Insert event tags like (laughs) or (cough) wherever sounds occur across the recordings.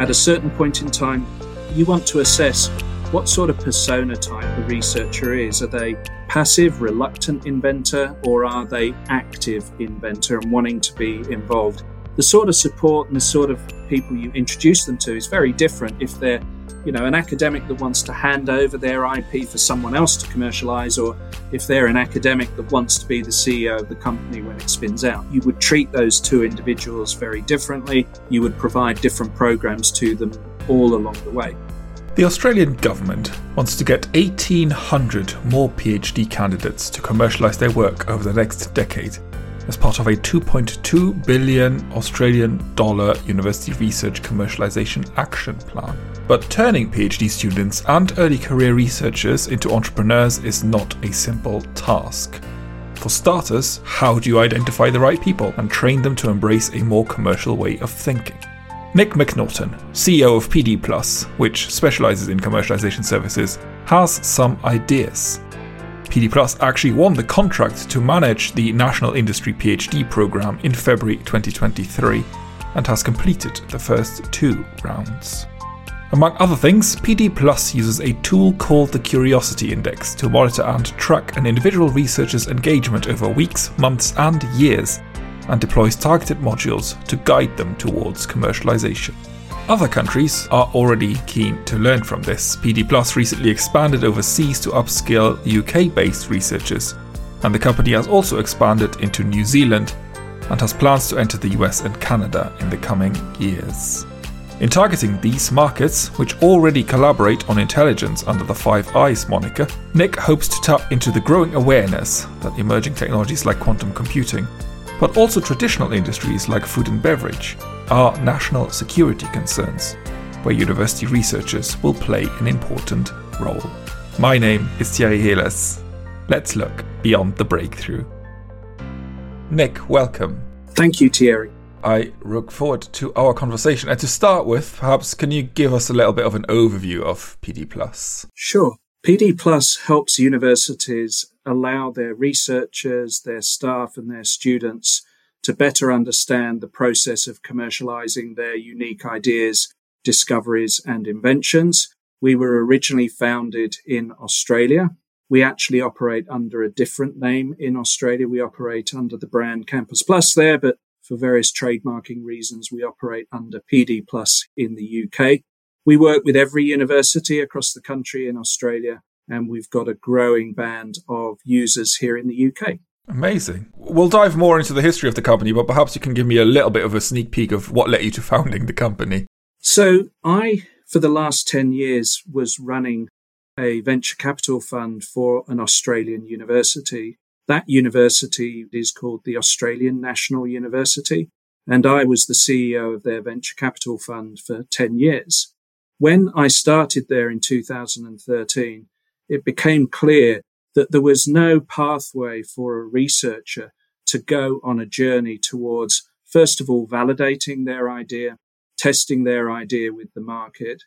At a certain point in time, you want to assess what sort of persona type the researcher is. Are they passive, reluctant inventor, or are they active inventor and wanting to be involved? The sort of support and the sort of people you introduce them to is very different if they're you know, an academic that wants to hand over their IP for someone else to commercialize, or if they're an academic that wants to be the CEO of the company when it spins out. You would treat those two individuals very differently. You would provide different programs to them all along the way. The Australian government wants to get 1,800 more PhD candidates to commercialise their work over the next decade as part of a 2.2 billion Australian dollar university research commercialisation action plan. But turning PhD students and early career researchers into entrepreneurs is not a simple task. For starters, how do you identify the right people and train them to embrace a more commercial way of thinking? Nick McNaughton, CEO of PD Plus, which specializes in commercialization services, has some ideas. PD Plus actually won the contract to manage the National Industry PhD program in February 2023 and has completed the first two rounds. Among other things, PD Plus uses a tool called the Curiosity Index to monitor and track an individual researcher's engagement over weeks, months, and years, and deploys targeted modules to guide them towards commercialization. Other countries are already keen to learn from this. PD Plus recently expanded overseas to upskill UK based researchers, and the company has also expanded into New Zealand and has plans to enter the US and Canada in the coming years. In targeting these markets, which already collaborate on intelligence under the Five Eyes moniker, Nick hopes to tap into the growing awareness that emerging technologies like quantum computing, but also traditional industries like food and beverage, are national security concerns, where university researchers will play an important role. My name is Thierry Heles. Let's look beyond the breakthrough. Nick, welcome. Thank you, Thierry. I look forward to our conversation. And to start with, perhaps can you give us a little bit of an overview of PD Plus? Sure. PD Plus helps universities allow their researchers, their staff, and their students to better understand the process of commercializing their unique ideas, discoveries, and inventions. We were originally founded in Australia. We actually operate under a different name in Australia. We operate under the brand Campus Plus there, but for various trademarking reasons, we operate under PD Plus in the UK. We work with every university across the country in Australia, and we've got a growing band of users here in the UK. Amazing. We'll dive more into the history of the company, but perhaps you can give me a little bit of a sneak peek of what led you to founding the company. So, I, for the last 10 years, was running a venture capital fund for an Australian university. That university is called the Australian National University, and I was the CEO of their venture capital fund for 10 years. When I started there in 2013, it became clear that there was no pathway for a researcher to go on a journey towards, first of all, validating their idea, testing their idea with the market,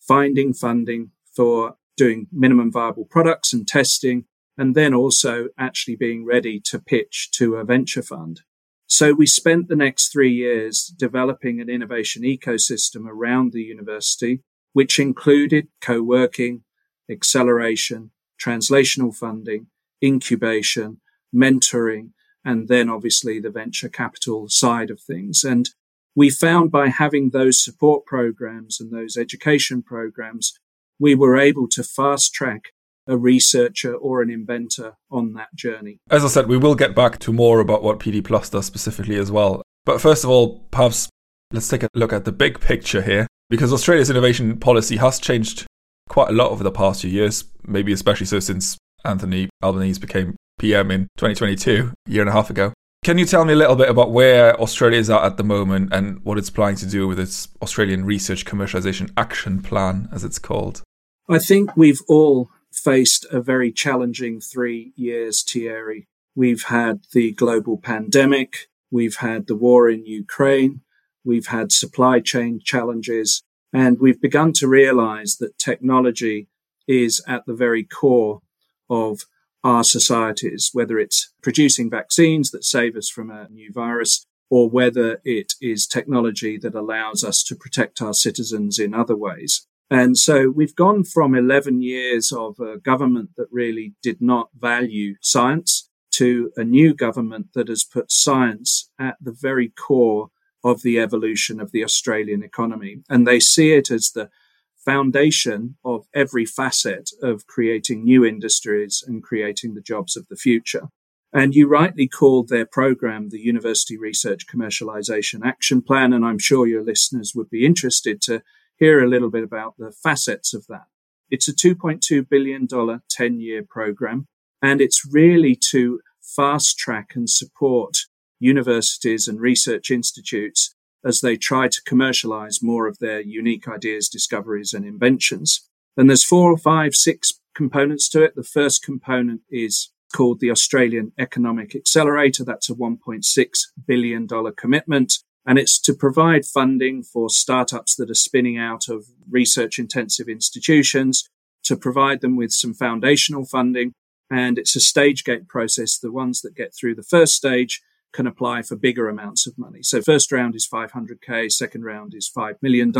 finding funding for doing minimum viable products and testing, and then also actually being ready to pitch to a venture fund. So we spent the next three years developing an innovation ecosystem around the university, which included co-working, acceleration, translational funding, incubation, mentoring, and then obviously the venture capital side of things. And we found by having those support programs and those education programs, we were able to fast track a researcher or an inventor on that journey. As I said, we will get back to more about what PD Plus does specifically as well. But first of all, perhaps let's take a look at the big picture here, because Australia's innovation policy has changed quite a lot over the past few years, maybe especially so since Anthony Albanese became PM in 2022, a year and a half ago. Can you tell me a little bit about where Australia is at at the moment and what it's planning to do with its Australian Research Commercialisation Action Plan, as it's called? I think we've all faced a very challenging three years, Thierry. We've had the global pandemic, we've had the war in Ukraine, we've had supply chain challenges, and we've begun to realize that technology is at the very core of our societies, whether it's producing vaccines that save us from a new virus or whether it is technology that allows us to protect our citizens in other ways. And so we've gone from 11 years of a government that really did not value science to a new government that has put science at the very core of the evolution of the Australian economy. And they see it as the foundation of every facet of creating new industries and creating the jobs of the future. And you rightly called their program the University Research Commercialization Action Plan. And I'm sure your listeners would be interested to hear a little bit about the facets of that. It's a $2.2 billion 10 year program, and it's really to fast track and support universities and research institutes as they try to commercialize more of their unique ideas, discoveries, and inventions. And there's four or five, six components to it. The first component is called the Australian Economic Accelerator. That's a $1.6 billion commitment. And it's to provide funding for startups that are spinning out of research intensive institutions, to provide them with some foundational funding. And it's a stage gate process. The ones that get through the first stage can apply for bigger amounts of money. So first round is 500k, second round is $5 million.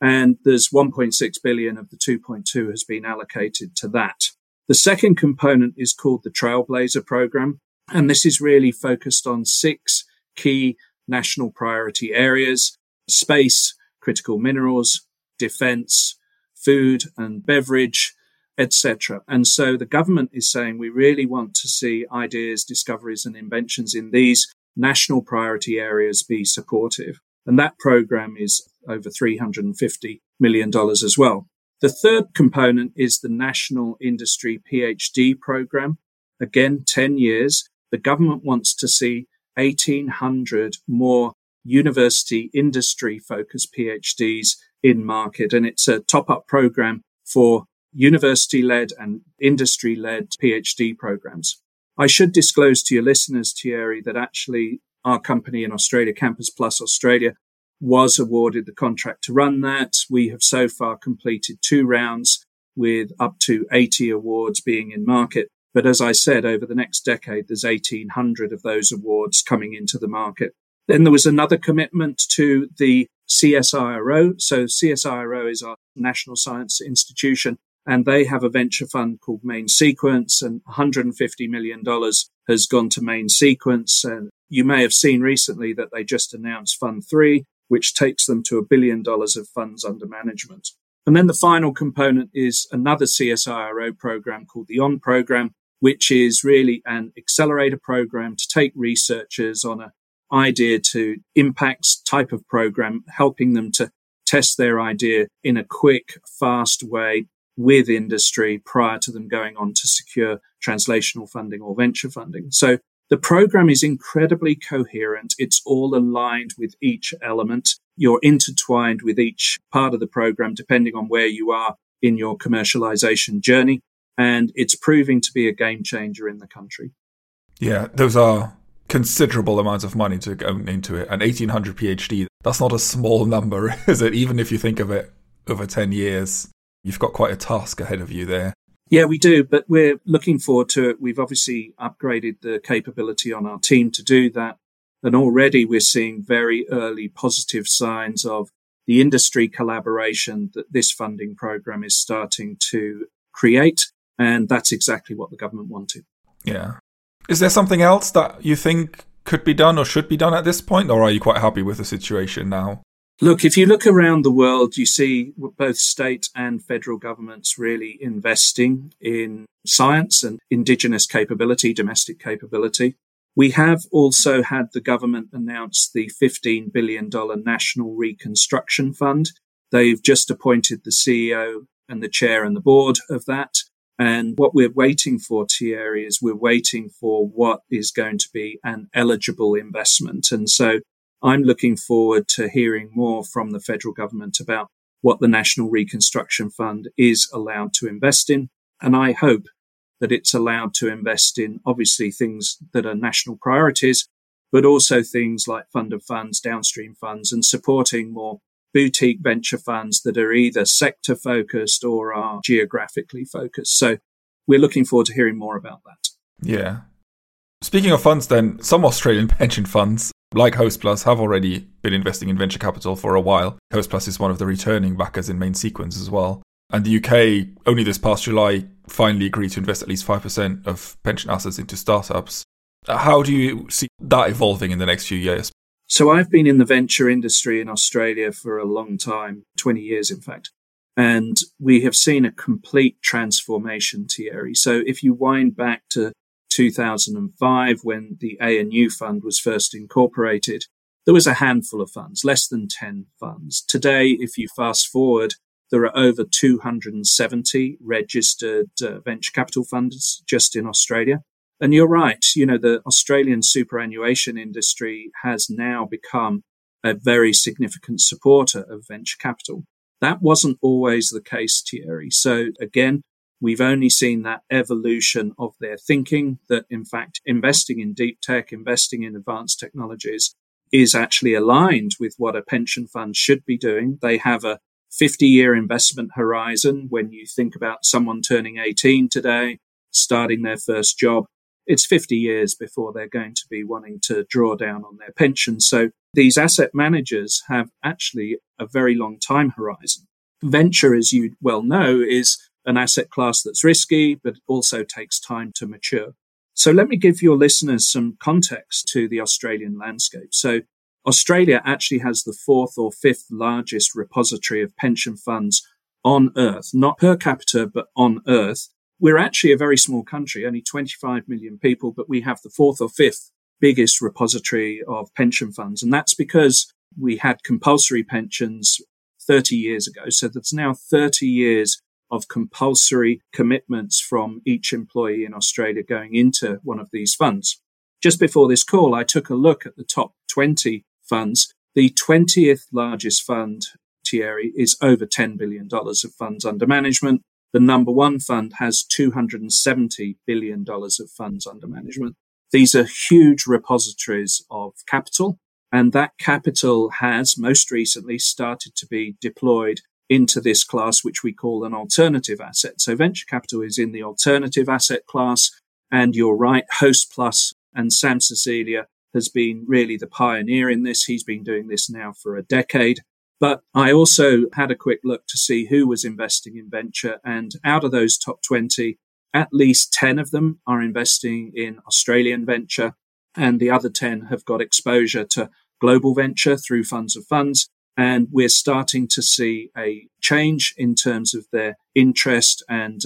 And there's 1.6 billion of the 2.2 has been allocated to that. The second component is called the Trailblazer program. And this is really focused on six key national priority areas, space, critical minerals, defense, food and beverage, etc. And so the government is saying we really want to see ideas, discoveries and inventions in these national priority areas be supportive. And that program is over $350 million as well. The third component is the National Industry PhD program. Again, 10 years. The government wants to see 1800 more university industry focused PhDs in market. And it's a top up program for university led and industry led PhD programs. I should disclose to your listeners, Thierry, that actually our company in Australia, Campus Plus Australia, was awarded the contract to run that. We have so far completed two rounds with up to 80 awards being in market. But as I said, over the next decade, there's 1800 of those awards coming into the market. Then there was another commitment to the CSIRO. So CSIRO is our national science institution and they have a venture fund called Main Sequence and $150 million has gone to Main Sequence. And you may have seen recently that they just announced Fund 3, which takes them to a billion dollars of funds under management. And then the final component is another CSIRO program called the ON program, which is really an accelerator program to take researchers on an idea to impacts type of program, helping them to test their idea in a quick, fast way with industry prior to them going on to secure translational funding or venture funding. So the program is incredibly coherent. It's all aligned with each element. You're intertwined with each part of the program, depending on where you are in your commercialization journey. And it's proving to be a game changer in the country. Yeah, those are considerable amounts of money to go into it. An 1800 PhD, that's not a small number, (laughs) is it? Even if you think of it over 10 years. You've got quite a task ahead of you there. Yeah, we do, but we're looking forward to it. We've obviously upgraded the capability on our team to do that. And already we're seeing very early positive signs of the industry collaboration that this funding program is starting to create. And that's exactly what the government wanted. Yeah. Is there something else that you think could be done or should be done at this point, or are you quite happy with the situation now? Look, if you look around the world, you see both state and federal governments really investing in science and indigenous capability, domestic capability. We have also had the government announce the $15 billion National Reconstruction Fund. They've just appointed the CEO and the chair and the board of that. And what we're waiting for, Thierry, is we're waiting for what is going to be an eligible investment. And so I'm looking forward to hearing more from the federal government about what the National Reconstruction Fund is allowed to invest in. And I hope that it's allowed to invest in obviously things that are national priorities, but also things like fund of funds, downstream funds, and supporting more boutique venture funds that are either sector focused or are geographically focused. So we're looking forward to hearing more about that. Yeah. Speaking of funds, then, some Australian (laughs) pension funds like Hostplus, have already been investing in venture capital for a while. Hostplus is one of the returning backers in main sequence as well. And the UK, only this past July, finally agreed to invest at least 5% of pension assets into startups. Uh, how do you see that evolving in the next few years? So, I've been in the venture industry in Australia for a long time 20 years, in fact. And we have seen a complete transformation, Thierry. So, if you wind back to 2005, when the ANU fund was first incorporated, there was a handful of funds, less than 10 funds. Today, if you fast forward, there are over 270 registered uh, venture capital funds just in Australia. And you're right, you know, the Australian superannuation industry has now become a very significant supporter of venture capital. That wasn't always the case, Thierry. So again, we've only seen that evolution of their thinking that in fact investing in deep tech, investing in advanced technologies is actually aligned with what a pension fund should be doing. They have a 50 year investment horizon. When you think about someone turning 18 today, starting their first job, it's 50 years before they're going to be wanting to draw down on their pension. So these asset managers have actually a very long time horizon. Venture, as you well know, is an asset class that's risky, but also takes time to mature. So let me give your listeners some context to the Australian landscape. So Australia actually has the fourth or fifth largest repository of pension funds on earth, not per capita, but on earth. We're actually a very small country, only 25 million people, but we have the fourth or fifth biggest repository of pension funds. And that's because we had compulsory pensions 30 years ago. So that's now 30 years of compulsory commitments from each employee in Australia going into one of these funds. Just before this call, I took a look at the top 20 funds. The 20th largest fund, Thierry, is over $10 billion of funds under management. The number one fund has $270 billion of funds under management. These are huge repositories of capital. And that capital has most recently started to be deployed into this class, which we call an alternative asset. So venture capital is in the alternative asset class. And you're right, Host and Sam Sicilia has been really the pioneer in this. He's been doing this now for a decade. But I also had a quick look to see who was investing in venture. And out of those top 20, at least 10 of them are investing in Australian venture. And the other 10 have got exposure to global venture through funds of funds. And we're starting to see a change in terms of their interest and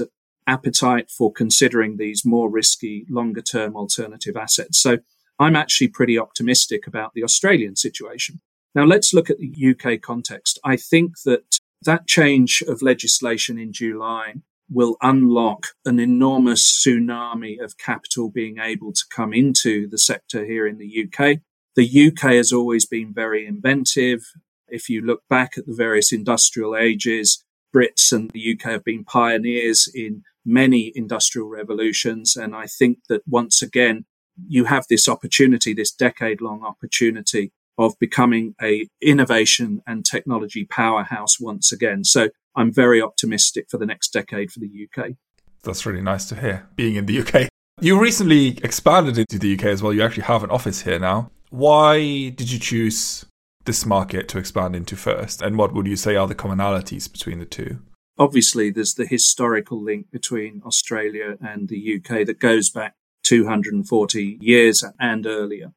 appetite for considering these more risky, longer term alternative assets. So I'm actually pretty optimistic about the Australian situation. Now let's look at the UK context. I think that that change of legislation in July will unlock an enormous tsunami of capital being able to come into the sector here in the UK. The UK has always been very inventive. If you look back at the various industrial ages, Brits and the UK have been pioneers in many industrial revolutions. And I think that once again, you have this opportunity, this decade long opportunity of becoming a innovation and technology powerhouse once again. So I'm very optimistic for the next decade for the UK. That's really nice to hear, being in the UK. You recently expanded into the UK as well. You actually have an office here now. Why did you choose this market to expand into first? And what would you say are the commonalities between the two? Obviously, there's the historical link between Australia and the UK that goes back 240 years and earlier.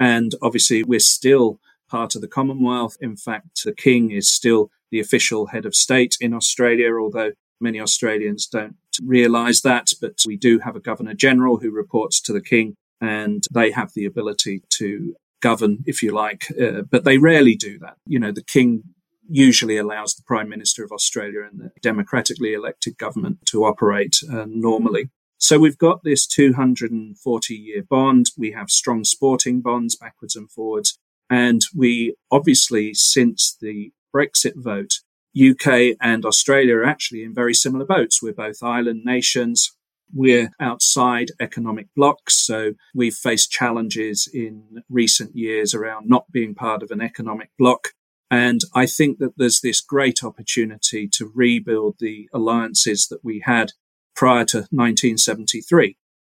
And obviously, we're still part of the Commonwealth. In fact, the King is still the official head of state in Australia, although many Australians don't realize that. But we do have a Governor General who reports to the King, and they have the ability to govern, if you like, uh, but they rarely do that. You know, the King usually allows the Prime Minister of Australia and the democratically elected government to operate uh, normally. So we've got this 240 year bond. We have strong sporting bonds backwards and forwards. And we obviously, since the Brexit vote, UK and Australia are actually in very similar boats. We're both island nations. We're outside economic blocks. So we've faced challenges in recent years around not being part of an economic bloc. And I think that there's this great opportunity to rebuild the alliances that we had prior to 1973.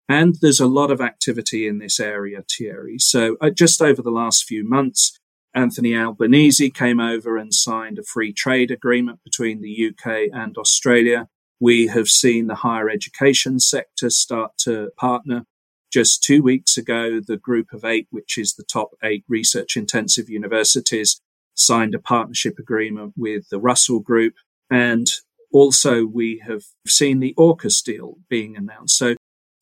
And there's a lot of activity in this area, Thierry. So uh, just over the last few months, Anthony Albanese came over and signed a free trade agreement between the UK and Australia. We have seen the higher education sector start to partner. Just two weeks ago, the group of eight, which is the top eight research intensive universities, signed a partnership agreement with the Russell Group. And also we have seen the AUKUS deal being announced. So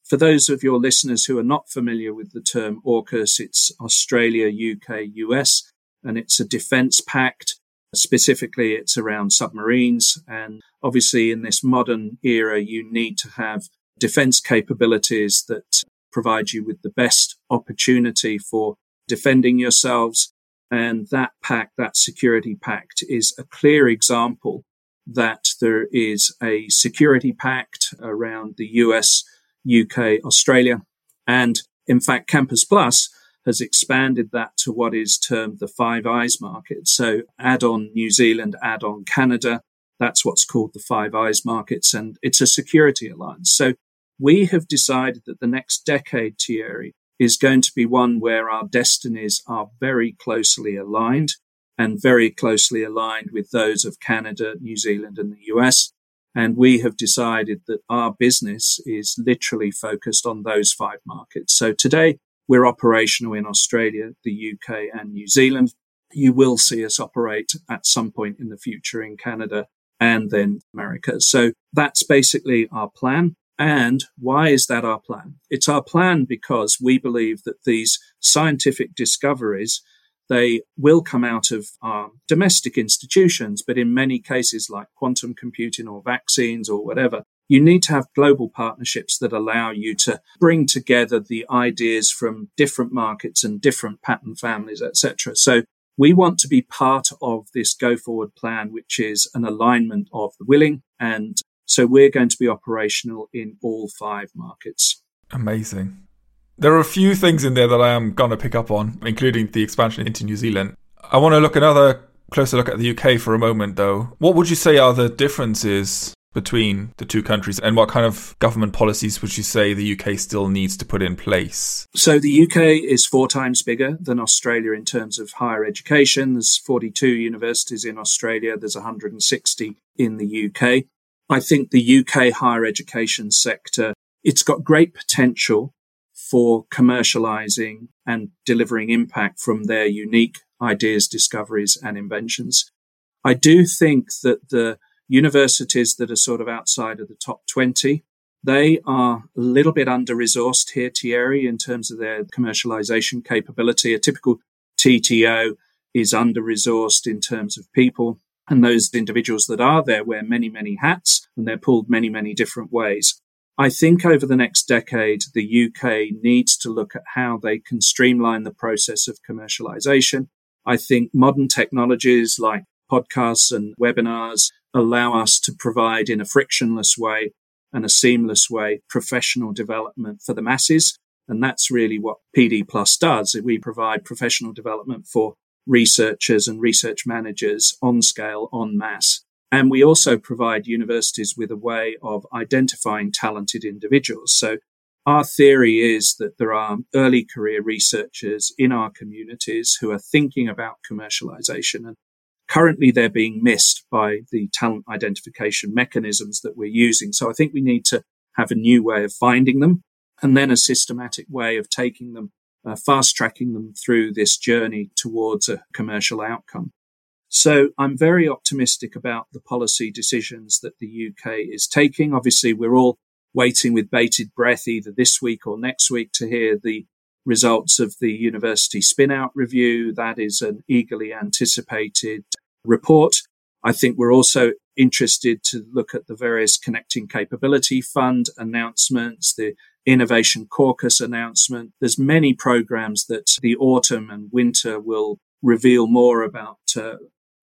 for those of your listeners who are not familiar with the term AUKUS, it's Australia, UK, US, and it's a defense pact. Specifically, it's around submarines. And obviously, in this modern era, you need to have defense capabilities that provide you with the best opportunity for defending yourselves. And that pact, that security pact is a clear example that there is a security pact around the US UK, Australia. And in fact, Campus Plus has expanded that to what is termed the Five Eyes market. So add on New Zealand, add on Canada. That's what's called the Five Eyes markets. And it's a security alliance. So we have decided that the next decade, Thierry, is going to be one where our destinies are very closely aligned and very closely aligned with those of Canada, New Zealand, and the US. And we have decided that our business is literally focused on those five markets. So today we're operational in Australia, the UK and New Zealand. You will see us operate at some point in the future in Canada and then America. So that's basically our plan. And why is that our plan? It's our plan because we believe that these scientific discoveries they will come out of our domestic institutions, but in many cases like quantum computing or vaccines or whatever, you need to have global partnerships that allow you to bring together the ideas from different markets and different patent families, etc. So we want to be part of this go forward plan, which is an alignment of the willing. And so we're going to be operational in all five markets. Amazing. There are a few things in there that I am going to pick up on, including the expansion into New Zealand. I want to look another closer look at the UK for a moment, though. What would you say are the differences between the two countries and what kind of government policies would you say the UK still needs to put in place? So the UK is four times bigger than Australia in terms of higher education. There's 42 universities in Australia. There's 160 in the UK. I think the UK higher education sector, it's got great potential for commercializing and delivering impact from their unique ideas, discoveries, and inventions. I do think that the universities that are sort of outside of the top 20, they are a little bit under resourced here, Thierry, in terms of their commercialization capability. A typical TTO is under resourced in terms of people. And those individuals that are there wear many, many hats and they're pulled many, many different ways. I think over the next decade, the UK needs to look at how they can streamline the process of commercialization. I think modern technologies like podcasts and webinars allow us to provide in a frictionless way and a seamless way professional development for the masses. And that's really what PD Plus does. We provide professional development for researchers and research managers on scale, on mass. And we also provide universities with a way of identifying talented individuals. So our theory is that there are early career researchers in our communities who are thinking about commercialization and currently they're being missed by the talent identification mechanisms that we're using. So I think we need to have a new way of finding them and then a systematic way of taking them, uh, fast tracking them through this journey towards a commercial outcome. So I'm very optimistic about the policy decisions that the UK is taking. Obviously, we're all waiting with bated breath either this week or next week to hear the results of the university spin out review. That is an eagerly anticipated report. I think we're also interested to look at the various connecting capability fund announcements, the innovation caucus announcement. There's many programs that the autumn and winter will reveal more about uh,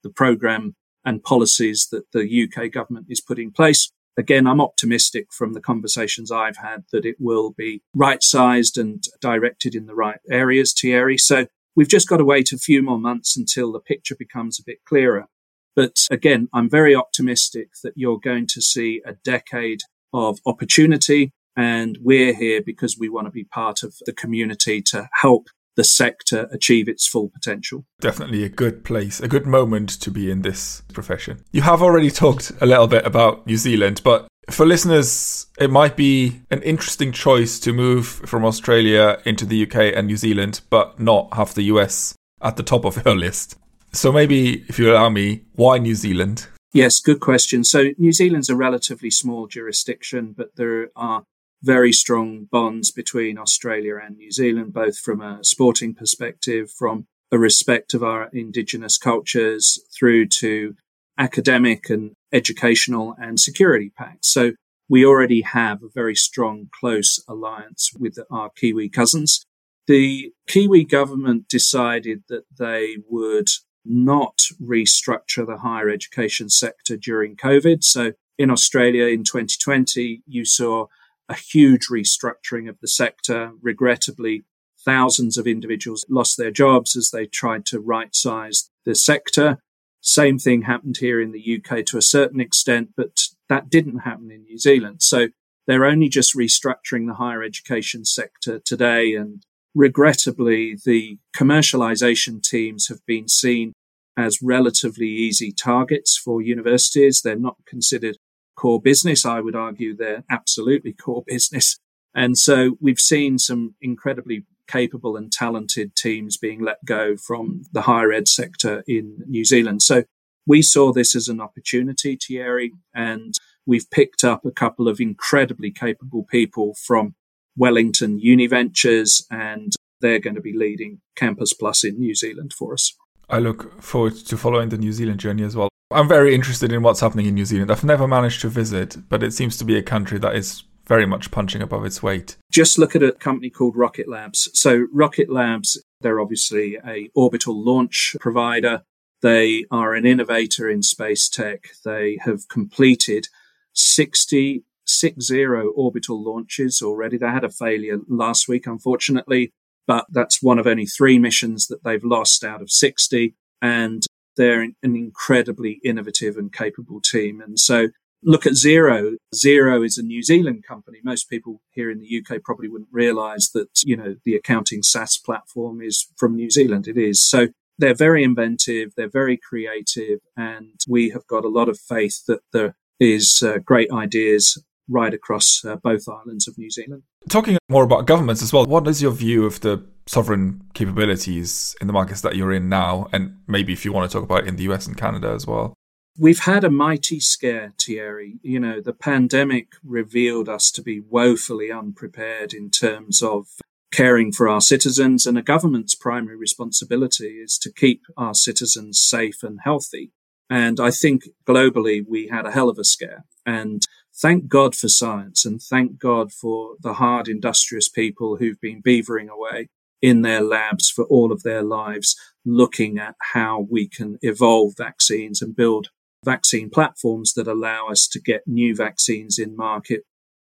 the program and policies that the UK government is putting in place. Again, I'm optimistic from the conversations I've had that it will be right sized and directed in the right areas, Thierry. So we've just got to wait a few more months until the picture becomes a bit clearer. But again, I'm very optimistic that you're going to see a decade of opportunity And we're here because we want to be part of the community to help the sector achieve its full potential. Definitely a good place, a good moment to be in this profession. You have already talked a little bit about New Zealand, but for listeners, it might be an interesting choice to move from Australia into the UK and New Zealand, but not have the US at the top of your list. So maybe, if you allow me, why New Zealand? Yes, good question. So New Zealand's a relatively small jurisdiction, but there are very strong bonds between Australia and New Zealand, both from a sporting perspective, from a respect of our indigenous cultures through to academic and educational and security pacts. So we already have a very strong, close alliance with our Kiwi cousins. The Kiwi government decided that they would not restructure the higher education sector during COVID. So in Australia in 2020, you saw a huge restructuring of the sector. Regrettably, thousands of individuals lost their jobs as they tried to right size the sector. Same thing happened here in the UK to a certain extent, but that didn't happen in New Zealand. So they're only just restructuring the higher education sector today. And regrettably, the commercialization teams have been seen as relatively easy targets for universities. They're not considered core business. I would argue they're absolutely core business. And so we've seen some incredibly capable and talented teams being let go from the higher ed sector in New Zealand. So we saw this as an opportunity, Thierry, and we've picked up a couple of incredibly capable people from Wellington Univentures, and they're going to be leading Campus Plus in New Zealand for us. I look forward to following the New Zealand journey as well. I'm very interested in what's happening in New Zealand. I've never managed to visit, but it seems to be a country that is very much punching above its weight. Just look at a company called Rocket Labs. So Rocket Labs, they're obviously a orbital launch provider. They are an innovator in space tech. They have completed 60 six zero orbital launches already. They had a failure last week, unfortunately, but that's one of only three missions that they've lost out of 60. And they're an incredibly innovative and capable team. And so look at Xero. Xero is a New Zealand company. Most people here in the UK probably wouldn't realize that, you know, the accounting SaaS platform is from New Zealand. It is. So they're very inventive. They're very creative. And we have got a lot of faith that there is uh, great ideas right across uh, both islands of New Zealand. Talking more about governments as well, what is your view of the sovereign capabilities in the markets that you're in now? And maybe if you want to talk about in the US and Canada as well. We've had a mighty scare, Thierry. You know, the pandemic revealed us to be woefully unprepared in terms of caring for our citizens, and a government's primary responsibility is to keep our citizens safe and healthy. And I think globally we had a hell of a scare. And thank God for science and thank God for the hard, industrious people who've been beavering away in their labs for all of their lives, looking at how we can evolve vaccines and build vaccine platforms that allow us to get new vaccines in market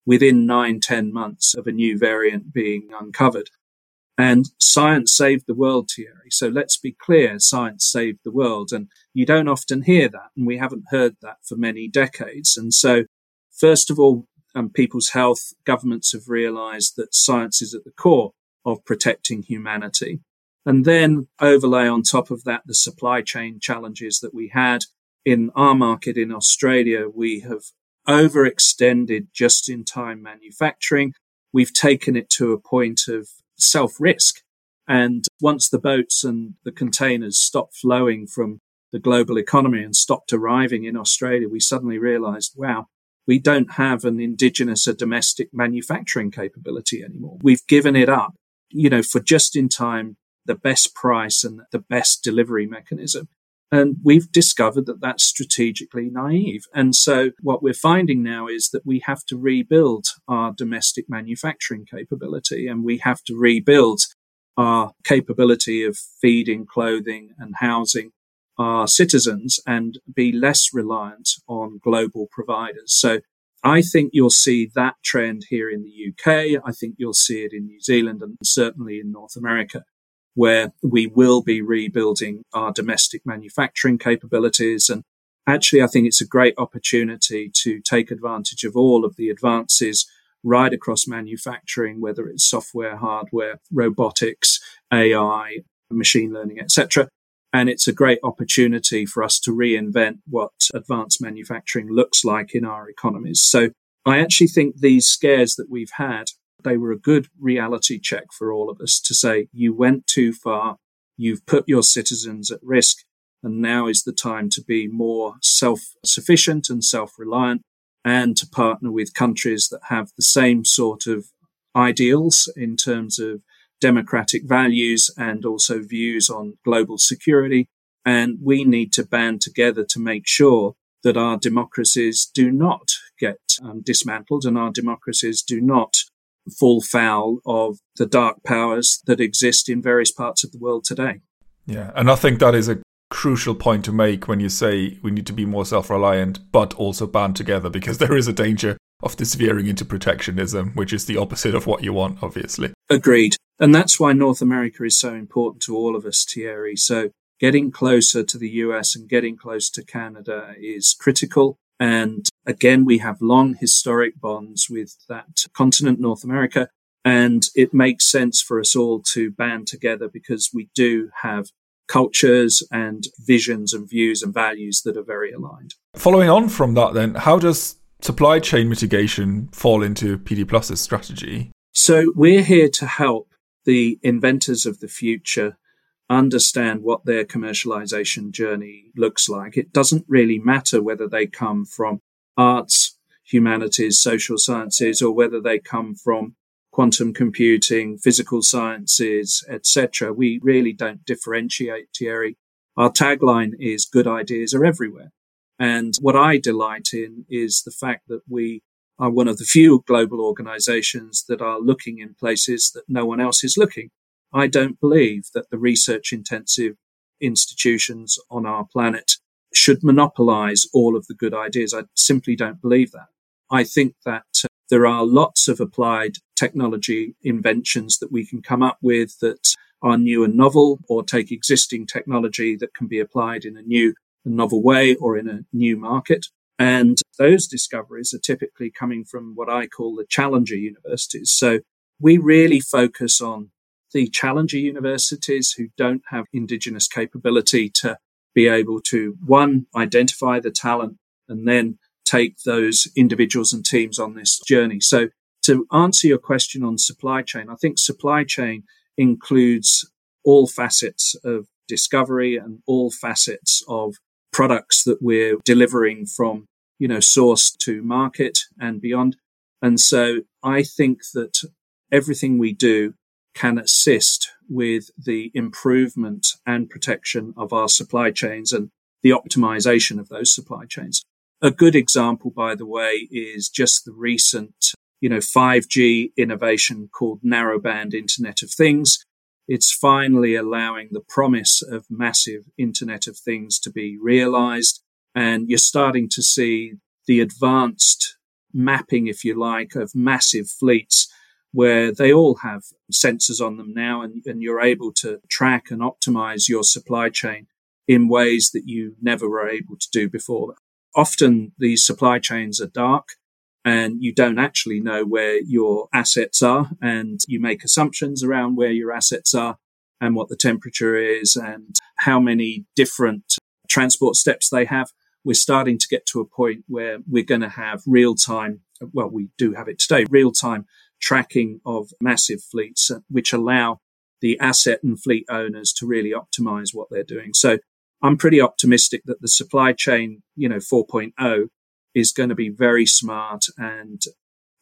within nine, ten months of a new variant being uncovered. And science saved the world, Thierry. So let's be clear, science saved the world. And you don't often hear that. And we haven't heard that for many decades. And so, first of all, um, people's health, governments have realized that science is at the core of protecting humanity. And then overlay on top of that the supply chain challenges that we had in our market in Australia. We have overextended just in time manufacturing. We've taken it to a point of self risk. And once the boats and the containers stopped flowing from the global economy and stopped arriving in Australia, we suddenly realized, wow, we don't have an indigenous or domestic manufacturing capability anymore. We've given it up you know, for just in time, the best price and the best delivery mechanism. And we've discovered that that's strategically naive. And so what we're finding now is that we have to rebuild our domestic manufacturing capability and we have to rebuild our capability of feeding, clothing and housing our citizens and be less reliant on global providers. So I think you'll see that trend here in the UK. I think you'll see it in New Zealand and certainly in North America, where we will be rebuilding our domestic manufacturing capabilities. And actually, I think it's a great opportunity to take advantage of all of the advances right across manufacturing, whether it's software, hardware, robotics, AI, machine learning, etc. And it's a great opportunity for us to reinvent what advanced manufacturing looks like in our economies. So I actually think these scares that we've had, they were a good reality check for all of us to say, you went too far. You've put your citizens at risk. And now is the time to be more self sufficient and self reliant and to partner with countries that have the same sort of ideals in terms of democratic values and also views on global security. And we need to band together to make sure that our democracies do not get um, dismantled and our democracies do not fall foul of the dark powers that exist in various parts of the world today. Yeah, and I think that is a crucial point to make when you say we need to be more self reliant, but also band together, because (laughs) there is a danger of this veering into protectionism, which is the opposite of what you want, obviously. Agreed. And that's why North America is so important to all of us, Thierry. So getting closer to the US and getting close to Canada is critical. And again, we have long historic bonds with that continent, North America. And it makes sense for us all to band together because we do have cultures and visions and views and values that are very aligned. Following on from that, then, how does supply chain mitigation fall into PD Plus's strategy? So, we're here to help the inventors of the future understand what their commercialization journey looks like. It doesn't really matter whether they come from arts, humanities, social sciences, or whether they come from quantum computing, physical sciences, etc. We really don't differentiate, Thierry. Our tagline is good ideas are everywhere. And what I delight in is the fact that we are one of the few global organizations that are looking in places that no one else is looking. I don't believe that the research intensive institutions on our planet should monopolize all of the good ideas. I simply don't believe that. I think that uh, there are lots of applied technology inventions that we can come up with that are new and novel or take existing technology that can be applied in a new and novel way or in a new market. And those discoveries are typically coming from what I call the challenger universities. So we really focus on the challenger universities who don't have indigenous capability to be able to one, identify the talent and then take those individuals and teams on this journey. So to answer your question on supply chain, I think supply chain includes all facets of discovery and all facets of products that we're delivering from, you know, source to market and beyond. And so I think that everything we do can assist with the improvement and protection of our supply chains and the optimization of those supply chains. A good example, by the way, is just the recent, you know, 5G innovation called narrowband Internet of Things. It's finally allowing the promise of massive Internet of Things to be realized. And you're starting to see the advanced mapping, if you like, of massive fleets where they all have sensors on them now and, and you're able to track and optimize your supply chain in ways that you never were able to do before often these supply chains are dark and you don't actually know where your assets are and you make assumptions around where your assets are and what the temperature is and how many different transport steps they have. We're starting to get to a point where we're going to have real time. Well, we do have it today, real time tracking of massive fleets, which allow the asset and fleet owners to really optimize what they're doing. So I'm pretty optimistic that the supply chain, you know, 4.0 is going to be very smart and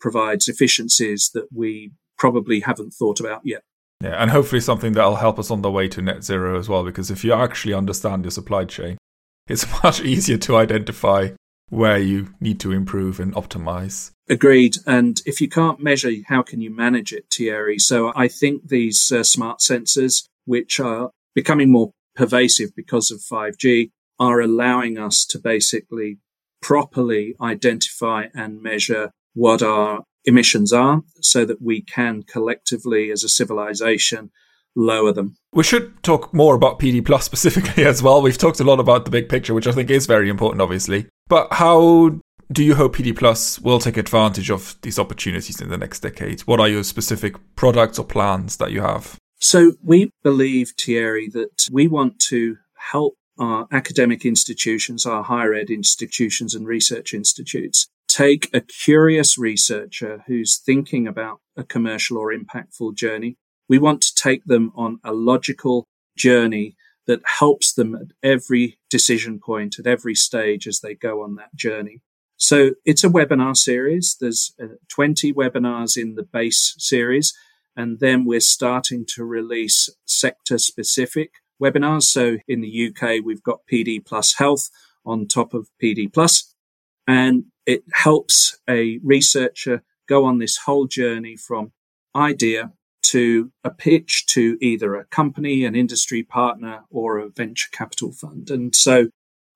provides efficiencies that we probably haven't thought about yet. Yeah, and hopefully something that'll help us on the way to net zero as well, because if you actually understand your supply chain, it's (laughs) much easier to identify where you need to improve and optimize. Agreed. And if you can't measure, how can you manage it, Thierry? So I think these uh, smart sensors, which are becoming more pervasive because of 5G are allowing us to basically properly identify and measure what our emissions are so that we can collectively as a civilization lower them. We should talk more about PD Plus (laughs) specifically as well. We've talked a lot about the big picture, which I think is very important, obviously. But how Do you hope PD Plus will take advantage of these opportunities in the next decade? What are your specific products or plans that you have? So we believe, Thierry, that we want to help our academic institutions, our higher ed institutions and research institutes take a curious researcher who's thinking about a commercial or impactful journey. We want to take them on a logical journey that helps them at every decision point, at every stage as they go on that journey. So it's a webinar series. There's uh, 20 webinars in the base series. And then we're starting to release sector specific webinars. So in the UK, we've got PD plus health on top of PD plus, and it helps a researcher go on this whole journey from idea to a pitch to either a company, an industry partner, or a venture capital fund. And so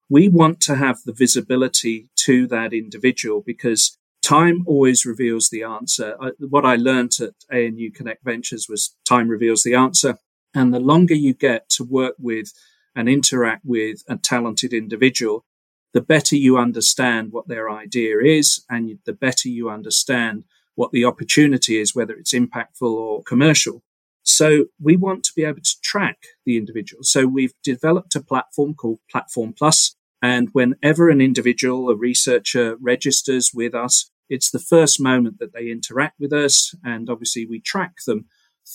we want to have the visibility to that individual because time always reveals the answer. I, what I learned at ANU Connect Ventures was time reveals the answer. And the longer you get to work with and interact with a talented individual, the better you understand what their idea is and the better you understand what the opportunity is, whether it's impactful or commercial. So we want to be able to track the individual. So we've developed a platform called Platform Plus. And whenever an individual, a researcher registers with us, it's the first moment that they interact with us. And obviously we track them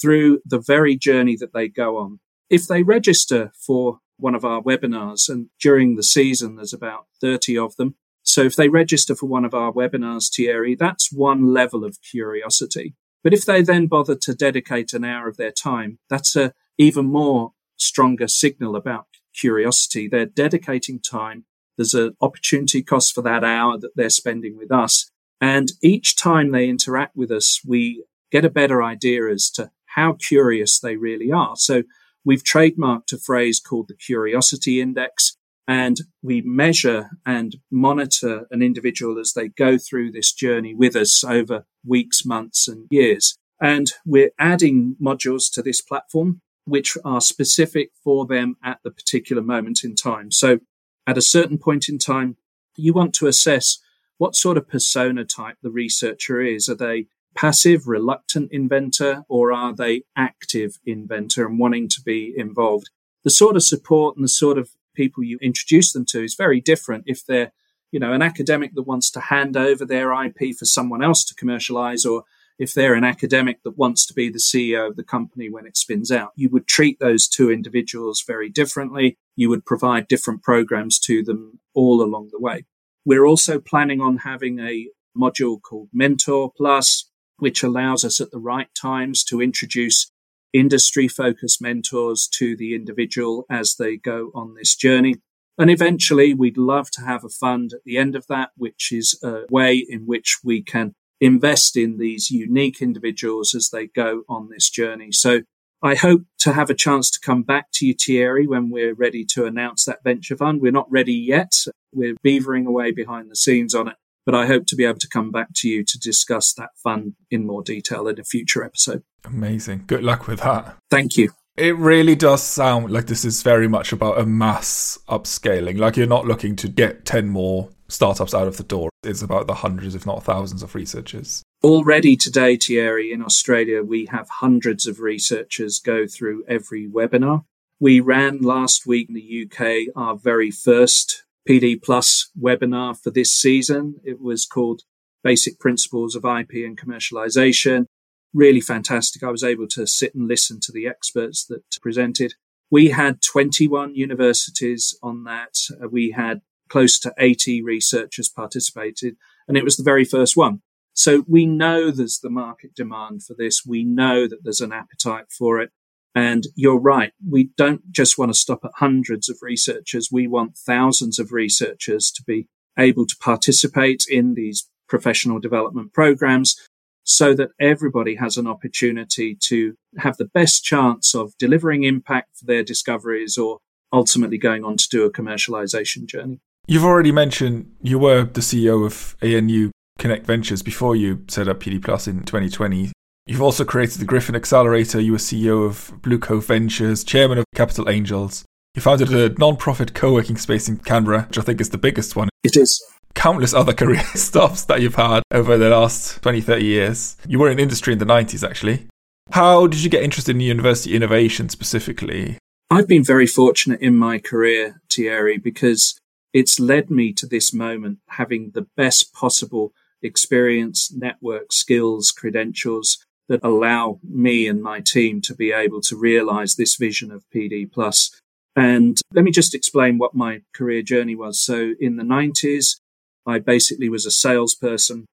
through the very journey that they go on. If they register for one of our webinars and during the season, there's about 30 of them. So if they register for one of our webinars, Thierry, that's one level of curiosity. But if they then bother to dedicate an hour of their time, that's a even more stronger signal about curiosity. They're dedicating time. There's an opportunity cost for that hour that they're spending with us. And each time they interact with us, we get a better idea as to how curious they really are. So we've trademarked a phrase called the curiosity index and we measure and monitor an individual as they go through this journey with us over weeks, months and years. And we're adding modules to this platform, which are specific for them at the particular moment in time. So at a certain point in time, you want to assess what sort of persona type the researcher is. Are they passive, reluctant inventor, or are they active inventor and wanting to be involved? The sort of support and the sort of people you introduce them to is very different if they're, you know, an academic that wants to hand over their IP for someone else to commercialize, or if they're an academic that wants to be the CEO of the company when it spins out. You would treat those two individuals very differently. You would provide different programs to them all along the way. We're also planning on having a module called Mentor Plus, which allows us at the right times to introduce industry focused mentors to the individual as they go on this journey. And eventually, we'd love to have a fund at the end of that, which is a way in which we can invest in these unique individuals as they go on this journey. So I hope to have a chance to come back to you, Thierry, when we're ready to announce that venture fund. We're not ready yet. We're beavering away behind the scenes on it, but I hope to be able to come back to you to discuss that fund in more detail in a future episode. Amazing. Good luck with that. Thank you. It really does sound like this is very much about a mass upscaling. Like you're not looking to get 10 more startups out of the door. It's about the hundreds, if not thousands, of researchers. Already today, Thierry, in Australia, we have hundreds of researchers go through every webinar. We ran last week in the UK our very first PD Plus webinar for this season. It was called Basic Principles of IP and Commercialization. Really fantastic. I was able to sit and listen to the experts that presented. We had 21 universities on that. Uh, we had close to 80 researchers participated, and it was the very first one. So we know there's the market demand for this. We know that there's an appetite for it. And you're right. We don't just want to stop at hundreds of researchers. We want thousands of researchers to be able to participate in these professional development programs so that everybody has an opportunity to have the best chance of delivering impact for their discoveries or ultimately going on to do a commercialization journey. You've already mentioned you were the CEO of ANU Connect Ventures before you set up PD Plus in 2020. You've also created the Griffin Accelerator. You were CEO of Blue Cove Ventures, chairman of Capital Angels. You founded a non-profit co-working space in Canberra, which I think is the biggest one. It is. countless other (laughs) career stops that you've had over the last 20, 30 years. You were in industry in the 90s, actually. How did you get interested in university innovation specifically? I've been very fortunate in my career, Thierry, because it's led me to this moment having the best possible experience, network, skills, credentials that allow me and my team to be able to realize this vision of PD plus. And let me just explain what my career journey was. So in the 90s, I basically was a salesperson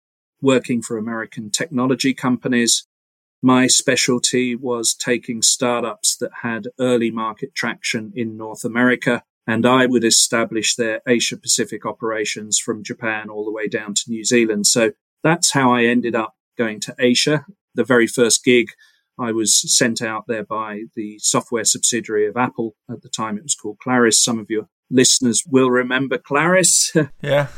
working for American technology companies. My specialty was taking startups that had early market traction in North America and I would establish their Asia Pacific operations from Japan all the way down to New Zealand. So that's how I ended up going to Asia. The very first gig I was sent out there by the software subsidiary of Apple. At the time, it was called Claris. Some of your listeners will remember Claris. (laughs) Yeah.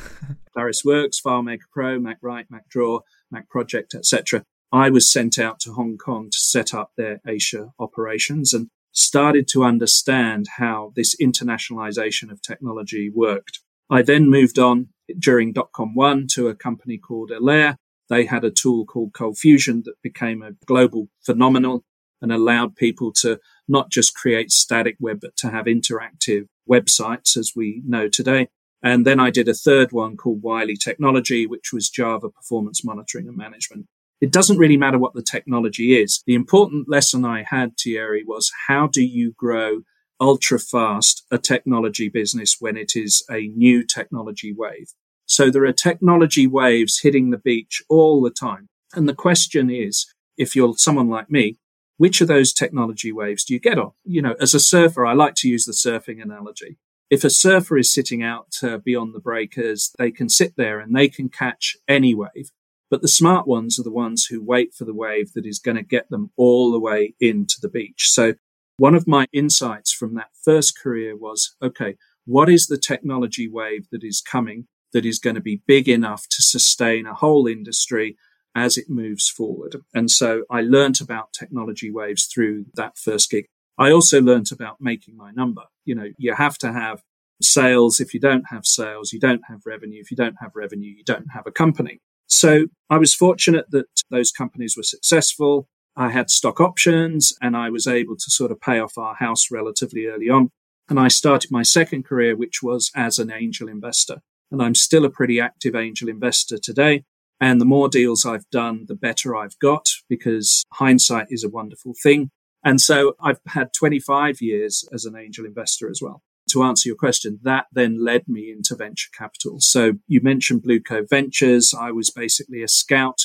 ClarisWorks, FileMaker Pro, MacWrite, Mac Draw, MacProject, etc. I was sent out to Hong Kong to set up their Asia operations. And started to understand how this internationalization of technology worked. I then moved on during dotcom one to a company called Allaire. They had a tool called ColdFusion that became a global phenomenon and allowed people to not just create static web, but to have interactive websites as we know today. And then I did a third one called Wily Technology, which was Java performance monitoring and management. It doesn't really matter what the technology is. The important lesson I had, Thierry, was how do you grow ultra fast a technology business when it is a new technology wave? So there are technology waves hitting the beach all the time. And the question is, if you're someone like me, which of those technology waves do you get on? You know, as a surfer, I like to use the surfing analogy. If a surfer is sitting out uh, beyond the breakers, they can sit there and they can catch any wave. But the smart ones are the ones who wait for the wave that is going to get them all the way into the beach. So one of my insights from that first career was, okay, what is the technology wave that is coming that is going to be big enough to sustain a whole industry as it moves forward? And so I learned about technology waves through that first gig. I also learned about making my number. You know, you have to have sales. If you don't have sales, you don't have revenue. If you don't have revenue, you don't have a company. So I was fortunate that those companies were successful. I had stock options and I was able to sort of pay off our house relatively early on. And I started my second career, which was as an angel investor. And I'm still a pretty active angel investor today. And the more deals I've done, the better I've got because hindsight is a wonderful thing. And so I've had 25 years as an angel investor as well to answer your question, that then led me into venture capital. So you mentioned Blue Cove Ventures. I was basically a scout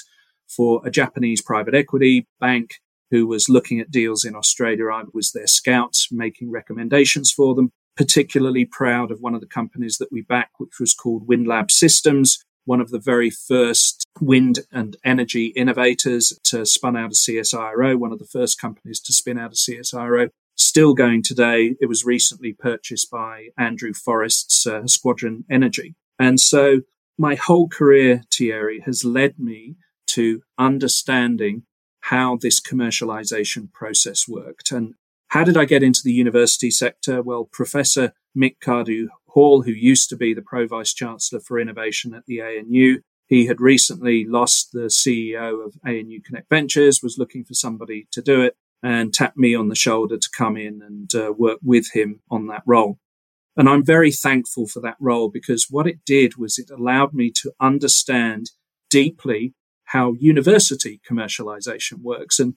for a Japanese private equity bank who was looking at deals in Australia. I was their scout making recommendations for them. Particularly proud of one of the companies that we back, which was called WindLab Systems, one of the very first wind and energy innovators to spun out of CSIRO, one of the first companies to spin out of CSIRO still going today. It was recently purchased by Andrew Forrest's uh, Squadron Energy. And so my whole career, Thierry, has led me to understanding how this commercialization process worked. And how did I get into the university sector? Well, Professor Mick Cardew Hall, who used to be the Pro Vice Chancellor for Innovation at the ANU, he had recently lost the CEO of ANU Connect Ventures, was looking for somebody to do it and tapped me on the shoulder to come in and uh, work with him on that role. And I'm very thankful for that role because what it did was it allowed me to understand deeply how university commercialization works. And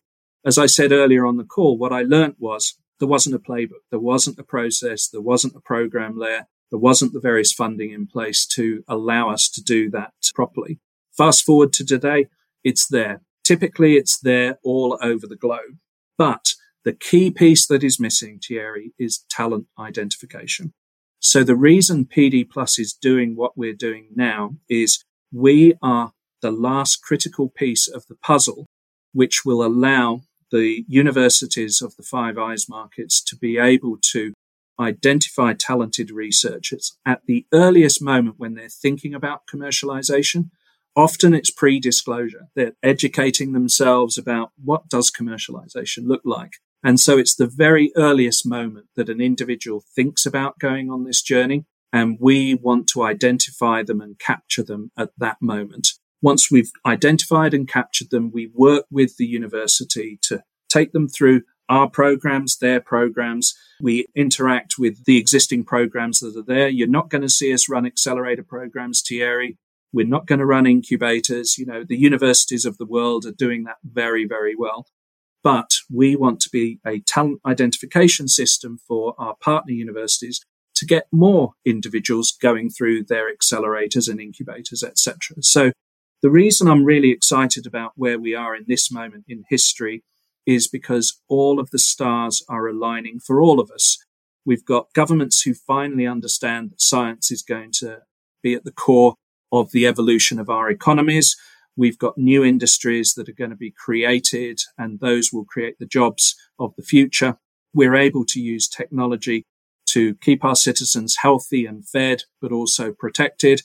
as I said earlier on the call, what I learned was there wasn't a playbook, there wasn't a process, there wasn't a program there, there wasn't the various funding in place to allow us to do that properly. Fast forward to today, it's there. Typically, it's there all over the globe. But the key piece that is missing, Thierry, is talent identification. So the reason PD Plus is doing what we're doing now is we are the last critical piece of the puzzle, which will allow the universities of the Five Eyes markets to be able to identify talented researchers at the earliest moment when they're thinking about commercialization Often it's pre-disclosure. They're educating themselves about what does commercialization look like. And so it's the very earliest moment that an individual thinks about going on this journey. And we want to identify them and capture them at that moment. Once we've identified and captured them, we work with the university to take them through our programs, their programs. We interact with the existing programs that are there. You're not going to see us run accelerator programs, Thierry. We're not going to run incubators. You know, the universities of the world are doing that very, very well. But we want to be a talent identification system for our partner universities to get more individuals going through their accelerators and incubators, etc. So the reason I'm really excited about where we are in this moment in history is because all of the stars are aligning for all of us. We've got governments who finally understand that science is going to be at the core of the evolution of our economies. We've got new industries that are going to be created and those will create the jobs of the future. We're able to use technology to keep our citizens healthy and fed, but also protected.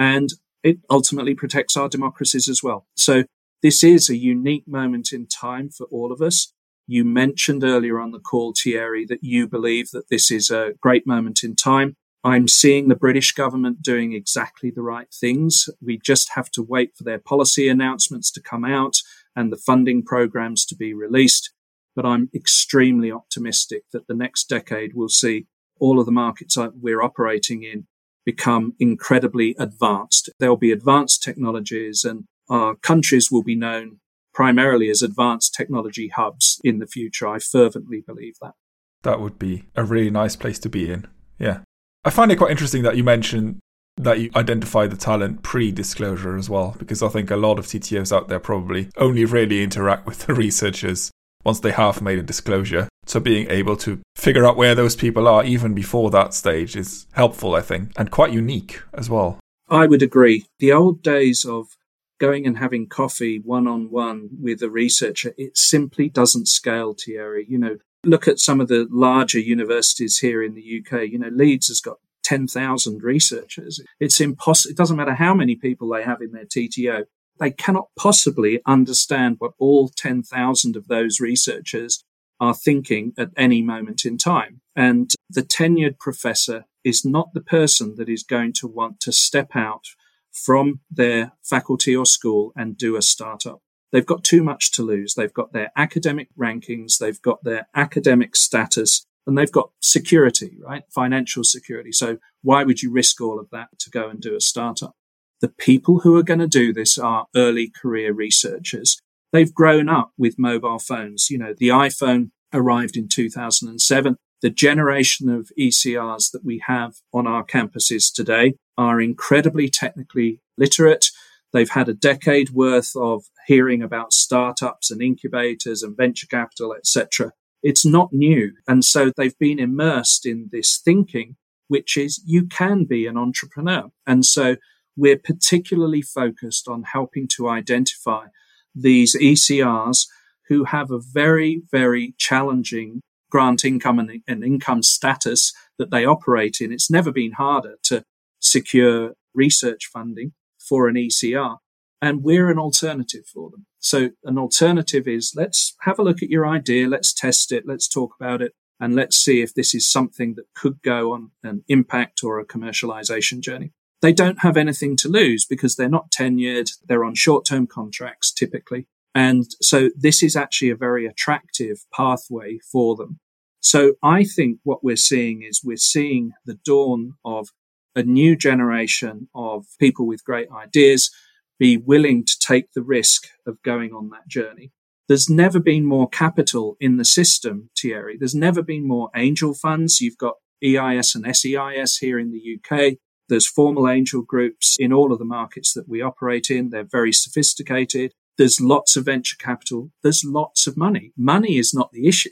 And it ultimately protects our democracies as well. So this is a unique moment in time for all of us. You mentioned earlier on the call, Thierry, that you believe that this is a great moment in time. I'm seeing the British government doing exactly the right things. We just have to wait for their policy announcements to come out and the funding programs to be released. But I'm extremely optimistic that the next decade will see all of the markets we're operating in become incredibly advanced. There'll be advanced technologies and our countries will be known primarily as advanced technology hubs in the future. I fervently believe that. That would be a really nice place to be in. Yeah. I find it quite interesting that you mentioned that you identify the talent pre disclosure as well, because I think a lot of CTOs out there probably only really interact with the (laughs) researchers once they have made a disclosure. So being able to figure out where those people are even before that stage is helpful, I think, and quite unique as well. I would agree. The old days of going and having coffee one on one with a researcher, it simply doesn't scale, Thierry. You know, look at some of the larger universities here in the UK. You know, Leeds has got 10,000 researchers. It's impossible. It doesn't matter how many people they have in their TTO. They cannot possibly understand what all 10,000 of those researchers are thinking at any moment in time. And the tenured professor is not the person that is going to want to step out from their faculty or school and do a startup. They've got too much to lose. They've got their academic rankings, they've got their academic status, and they've got security, right? Financial security. So why would you risk all of that to go and do a startup? The people who are going to do this are early career researchers. They've grown up with mobile phones. You know, the iPhone arrived in 2007. The generation of ECRs that we have on our campuses today are incredibly technically literate. They've had a decade worth of hearing about startups and incubators and venture capital, etc. It's not new. And so they've been immersed in this thinking, which is you can be an entrepreneur. And so we're particularly focused on helping to identify these ECRs who have a very, very challenging grant income and, and income status that they operate in. It's never been harder to secure research funding for an ECR. And we're an alternative for them. So an alternative is let's have a look at your idea. Let's test it. Let's talk about it. And let's see if this is something that could go on an impact or a commercialization journey. They don't have anything to lose because they're not tenured. They're on short term contracts typically. And so this is actually a very attractive pathway for them. So I think what we're seeing is we're seeing the dawn of a new generation of people with great ideas be willing to take the risk of going on that journey. There's never been more capital in the system, Thierry. There's never been more angel funds. You've got EIS and SEIS here in the UK. There's formal angel groups in all of the markets that we operate in. They're very sophisticated. There's lots of venture capital. There's lots of money. Money is not the (laughs) issue.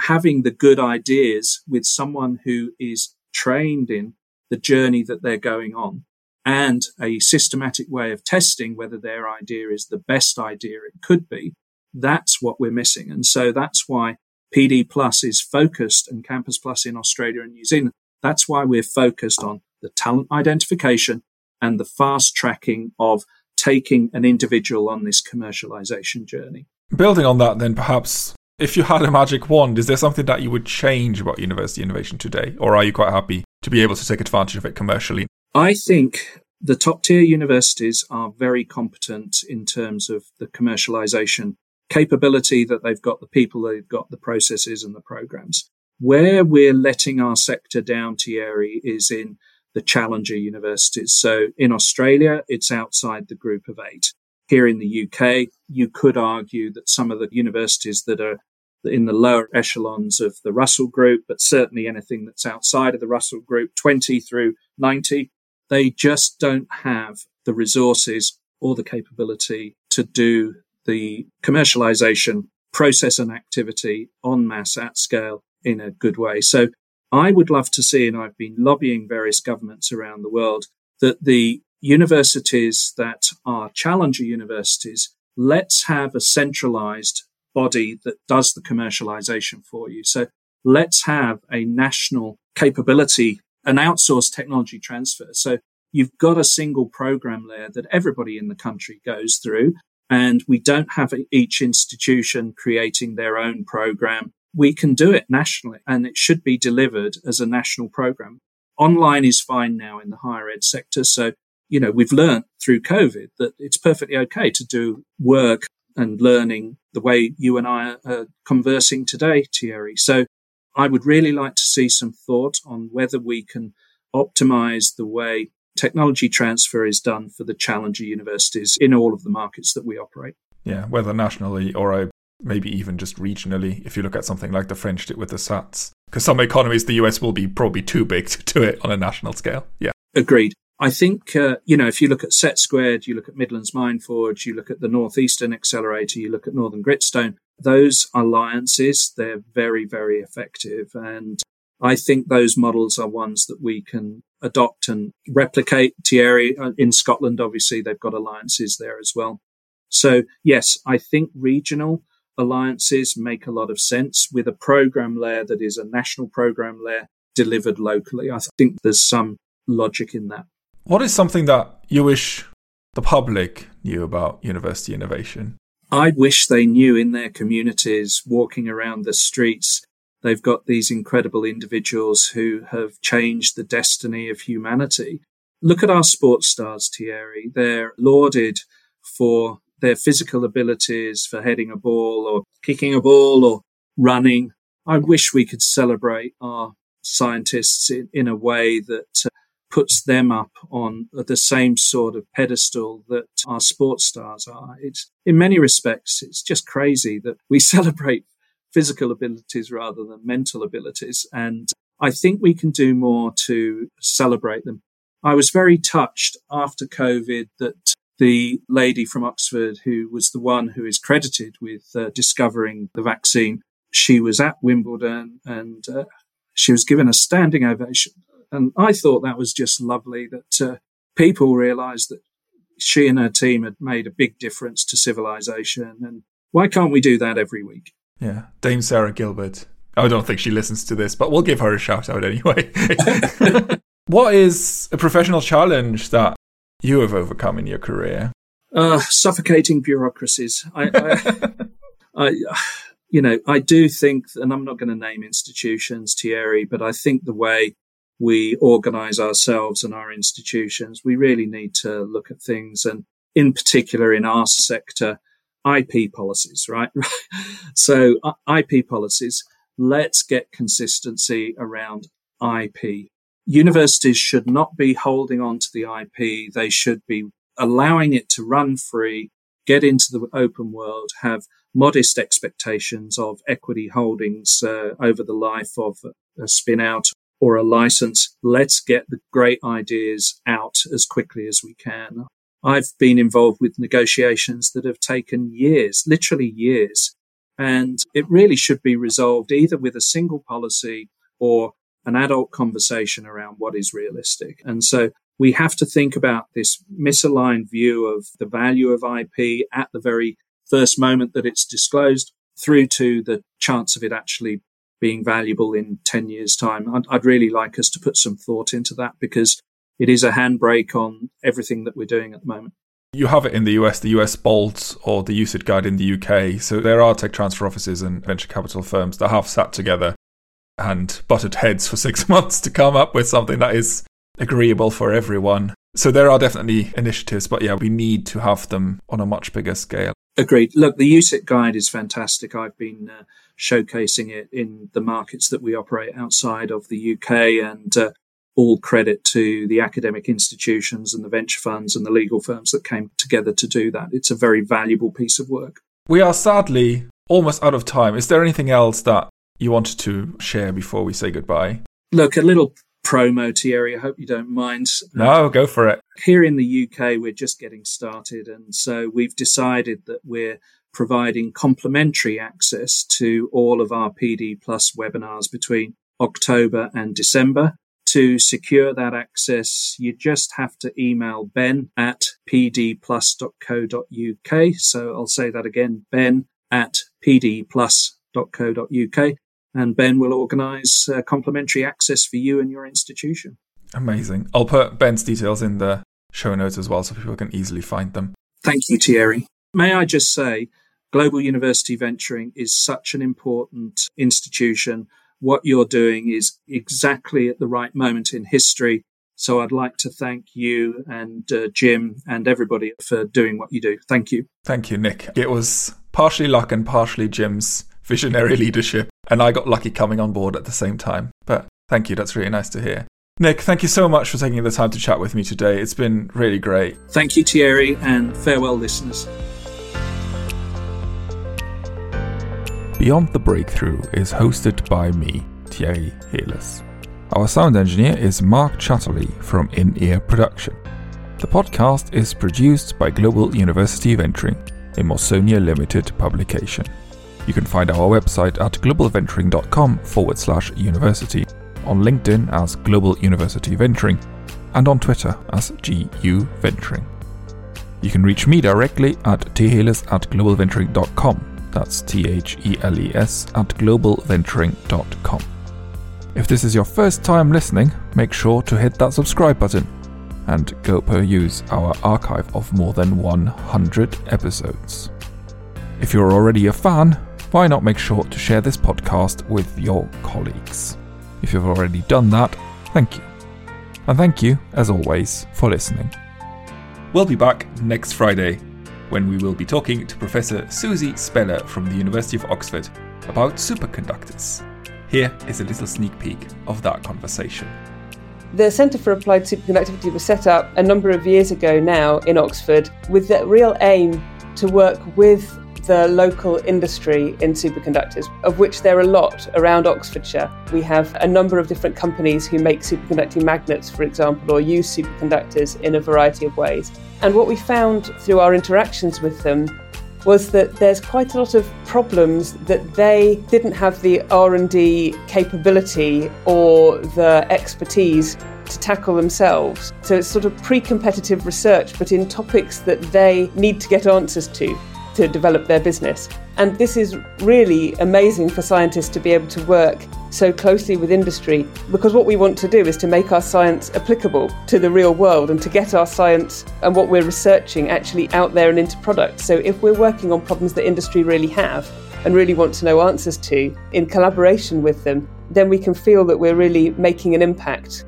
Having the good ideas with someone who is trained in the journey that they're going on and a systematic way of testing whether their idea is the best idea it could be. That's what we're missing. And so that's why PD Plus is focused and Campus Plus in Australia and New Zealand. That's why we're focused on the talent identification and the fast tracking of taking an individual on this commercialization journey. Building on that, then perhaps if you had a magic wand, is there something that you would change about university innovation today? Or are you quite happy to be able to take advantage of it commercially? I think the top tier universities are very competent in terms of the commercialization capability that they've got, the people they've got, the processes and the programs. Where we're letting our sector down, Thierry, is in the challenger universities. So in Australia, it's outside the group of eight. Here in the UK, you could argue that some of the universities that are in the lower echelons of the Russell group, but certainly anything that's outside of the Russell group, 20 through 90, they just don't have the resources or the capability to do the commercialization process and activity on mass at scale in a good way. So I would love to see, and I've been lobbying various governments around the world, that the universities that are challenger universities, let's have a centralized body that does the commercialization for you. So let's have a national capability, an outsourced technology transfer. So you've got a single program layer that everybody in the country goes through. And we don't have each institution creating their own program. We can do it nationally and it should be delivered as a national program. Online is fine now in the higher ed sector. So, you know, we've learned through COVID that it's perfectly okay to do work and learning the way you and I are conversing today, Thierry. So I would really like to see some thought on whether we can optimize the way technology transfer is done for the challenger universities in all of the markets that we operate. Yeah, whether nationally or maybe even just regionally, if you look at something like the French did with the SATTs. Because some economies, the US will be probably too big to do it on a national scale. Yeah. Agreed. I think, uh, you know, if you look at SETsquared, you look at Midlands Mindforge, you look at the Northeastern Accelerator, you look at Northern Gritstone, those alliances, they're very, very effective. And I think those models are ones that we can adopt and replicate. Thierry uh, in Scotland, obviously, they've got alliances there as well. So yes, I think regional alliances make a lot of sense with a program layer that is a national program layer delivered locally. I think there's some logic in that. What is something that you wish the public knew about university innovation? I wish they knew in their communities, walking around the streets, they've got these incredible individuals who have changed the destiny of humanity. Look at our sports stars, Thierry. They're lauded for their physical abilities, for heading a ball or kicking a ball or running. I wish we could celebrate our scientists in, in a way that uh, puts them up on the same sort of pedestal that our sports stars are. It's in many respects, it's just crazy that we (laughs) celebrate physical abilities rather than mental abilities. And I think we can do more to celebrate them. I was very touched after COVID that the lady from Oxford, who was the one who is credited with uh, discovering the vaccine, she was at Wimbledon and uh, she was given a standing ovation. And I thought that was just lovely that uh, people realized that she and her team had made a big difference to civilization. And why can't we do that every week? Yeah, Dame Sarah Gilbert. I don't think she listens to this, but we'll give her a shout out anyway. (laughs) (laughs) what is a professional challenge that you have overcome in your career? Uh, suffocating bureaucracies. I, I, (laughs) I, you know, I do think, and I'm not going to name institutions, Thierry, but I think the way we organize ourselves and our institutions, we really need to look at things. And in particular, in our sector, IP policies, right? (laughs) so uh, IP policies, let's get consistency around IP. Universities should not be holding on to the IP. They should be allowing it to run free, get into the open world, have modest expectations of equity holdings uh, over the life of a spin out or a license. Let's get the great ideas out as quickly as we can. I've been involved with negotiations that have taken years, literally years. And it really should be resolved either with a single policy or an adult conversation around what is realistic. And so we have to think about this misaligned view of the value of IP at the very first moment that it's disclosed through to the chance of it actually being valuable in 10 years time. I'd, I'd really like us to put some thought into that because it is a handbrake on everything that we're doing at the moment. You have it in the US, the US BOLT or the USIT guide in the UK. So there are tech transfer offices and venture capital firms that have sat together and butted heads for six (laughs) months to come up with something that is agreeable for everyone. So there are definitely initiatives, but yeah, we need to have them on a much bigger scale. Agreed. Look, the USIT guide is fantastic. I've been uh, showcasing it in the markets that we operate outside of the UK, and uh, all credit to the academic institutions and the venture funds and the legal firms that came together to do that. It's a very valuable piece of work. We are sadly almost out of time. Is there anything else that you wanted to share before we say goodbye? Look, a little promo, Thierry. I hope you don't mind. No, go for it. Here in the UK, we're just getting started. And so we've decided that we're providing complimentary access to all of our PD Plus webinars between October and December. To secure that access, you just have to email ben at pdplus.co.uk. So I'll say that again, ben at pdplus.co.uk and Ben will organise uh, complimentary access for you and your institution. Amazing. I'll put Ben's details in the show notes as well so people can easily find them. Thank you, Thierry. May I just say, Global University Venturing is such an important institution. What you're doing is exactly at the right moment in history. So I'd like to thank you and uh, Jim and everybody for doing what you do. Thank you. Thank you, Nick. It was partially luck and partially Jim's visionary (laughs) leadership and I got lucky coming on board at the same time. But thank you, that's really nice to hear. Nick, thank you so much for taking the time to chat with me today. It's been really great. Thank you, Thierry, and farewell, listeners. Beyond the Breakthrough is hosted by me, Thierry Heles. Our sound engineer is Mark Chatterley from In Ear Production. The podcast is produced by Global University Venturing, a Mawsonia Limited publication. You can find our website at globalventuring.com forward slash university, on LinkedIn as Global University Venturing, and on Twitter as GU Venturing. You can reach me directly at theles at globalventuring.com. That's T H E L E S at globalventuring.com. If this is your first time listening, make sure to hit that subscribe button and go peruse our archive of more than 100 episodes. If you're already a fan, why not make sure to share this podcast with your colleagues? If you've already done that, thank you. And thank you, as always, for listening. We'll be back next Friday when we will be talking to Professor Susie Speller from the University of Oxford about superconductors. Here is a little sneak peek of that conversation. The Centre for Applied Superconductivity was set up a number of years ago now in Oxford with the real aim to work with the local industry in superconductors, of which there are a lot around Oxfordshire. We have a number of different companies who make superconducting magnets, for example, or use superconductors in a variety of ways. And what we found through our interactions with them was that there's quite a lot of problems that they didn't have the R&D capability or the expertise to tackle themselves. So it's sort of pre-competitive research but in topics that they need to get answers to to develop their business. And this is really amazing for scientists to be able to work so closely with industry because what we want to do is to make our science applicable to the real world and to get our science and what we're researching actually out there and into products. So if we're working on problems that industry really have and really want to know answers to in collaboration with them, then we can feel that we're really making an impact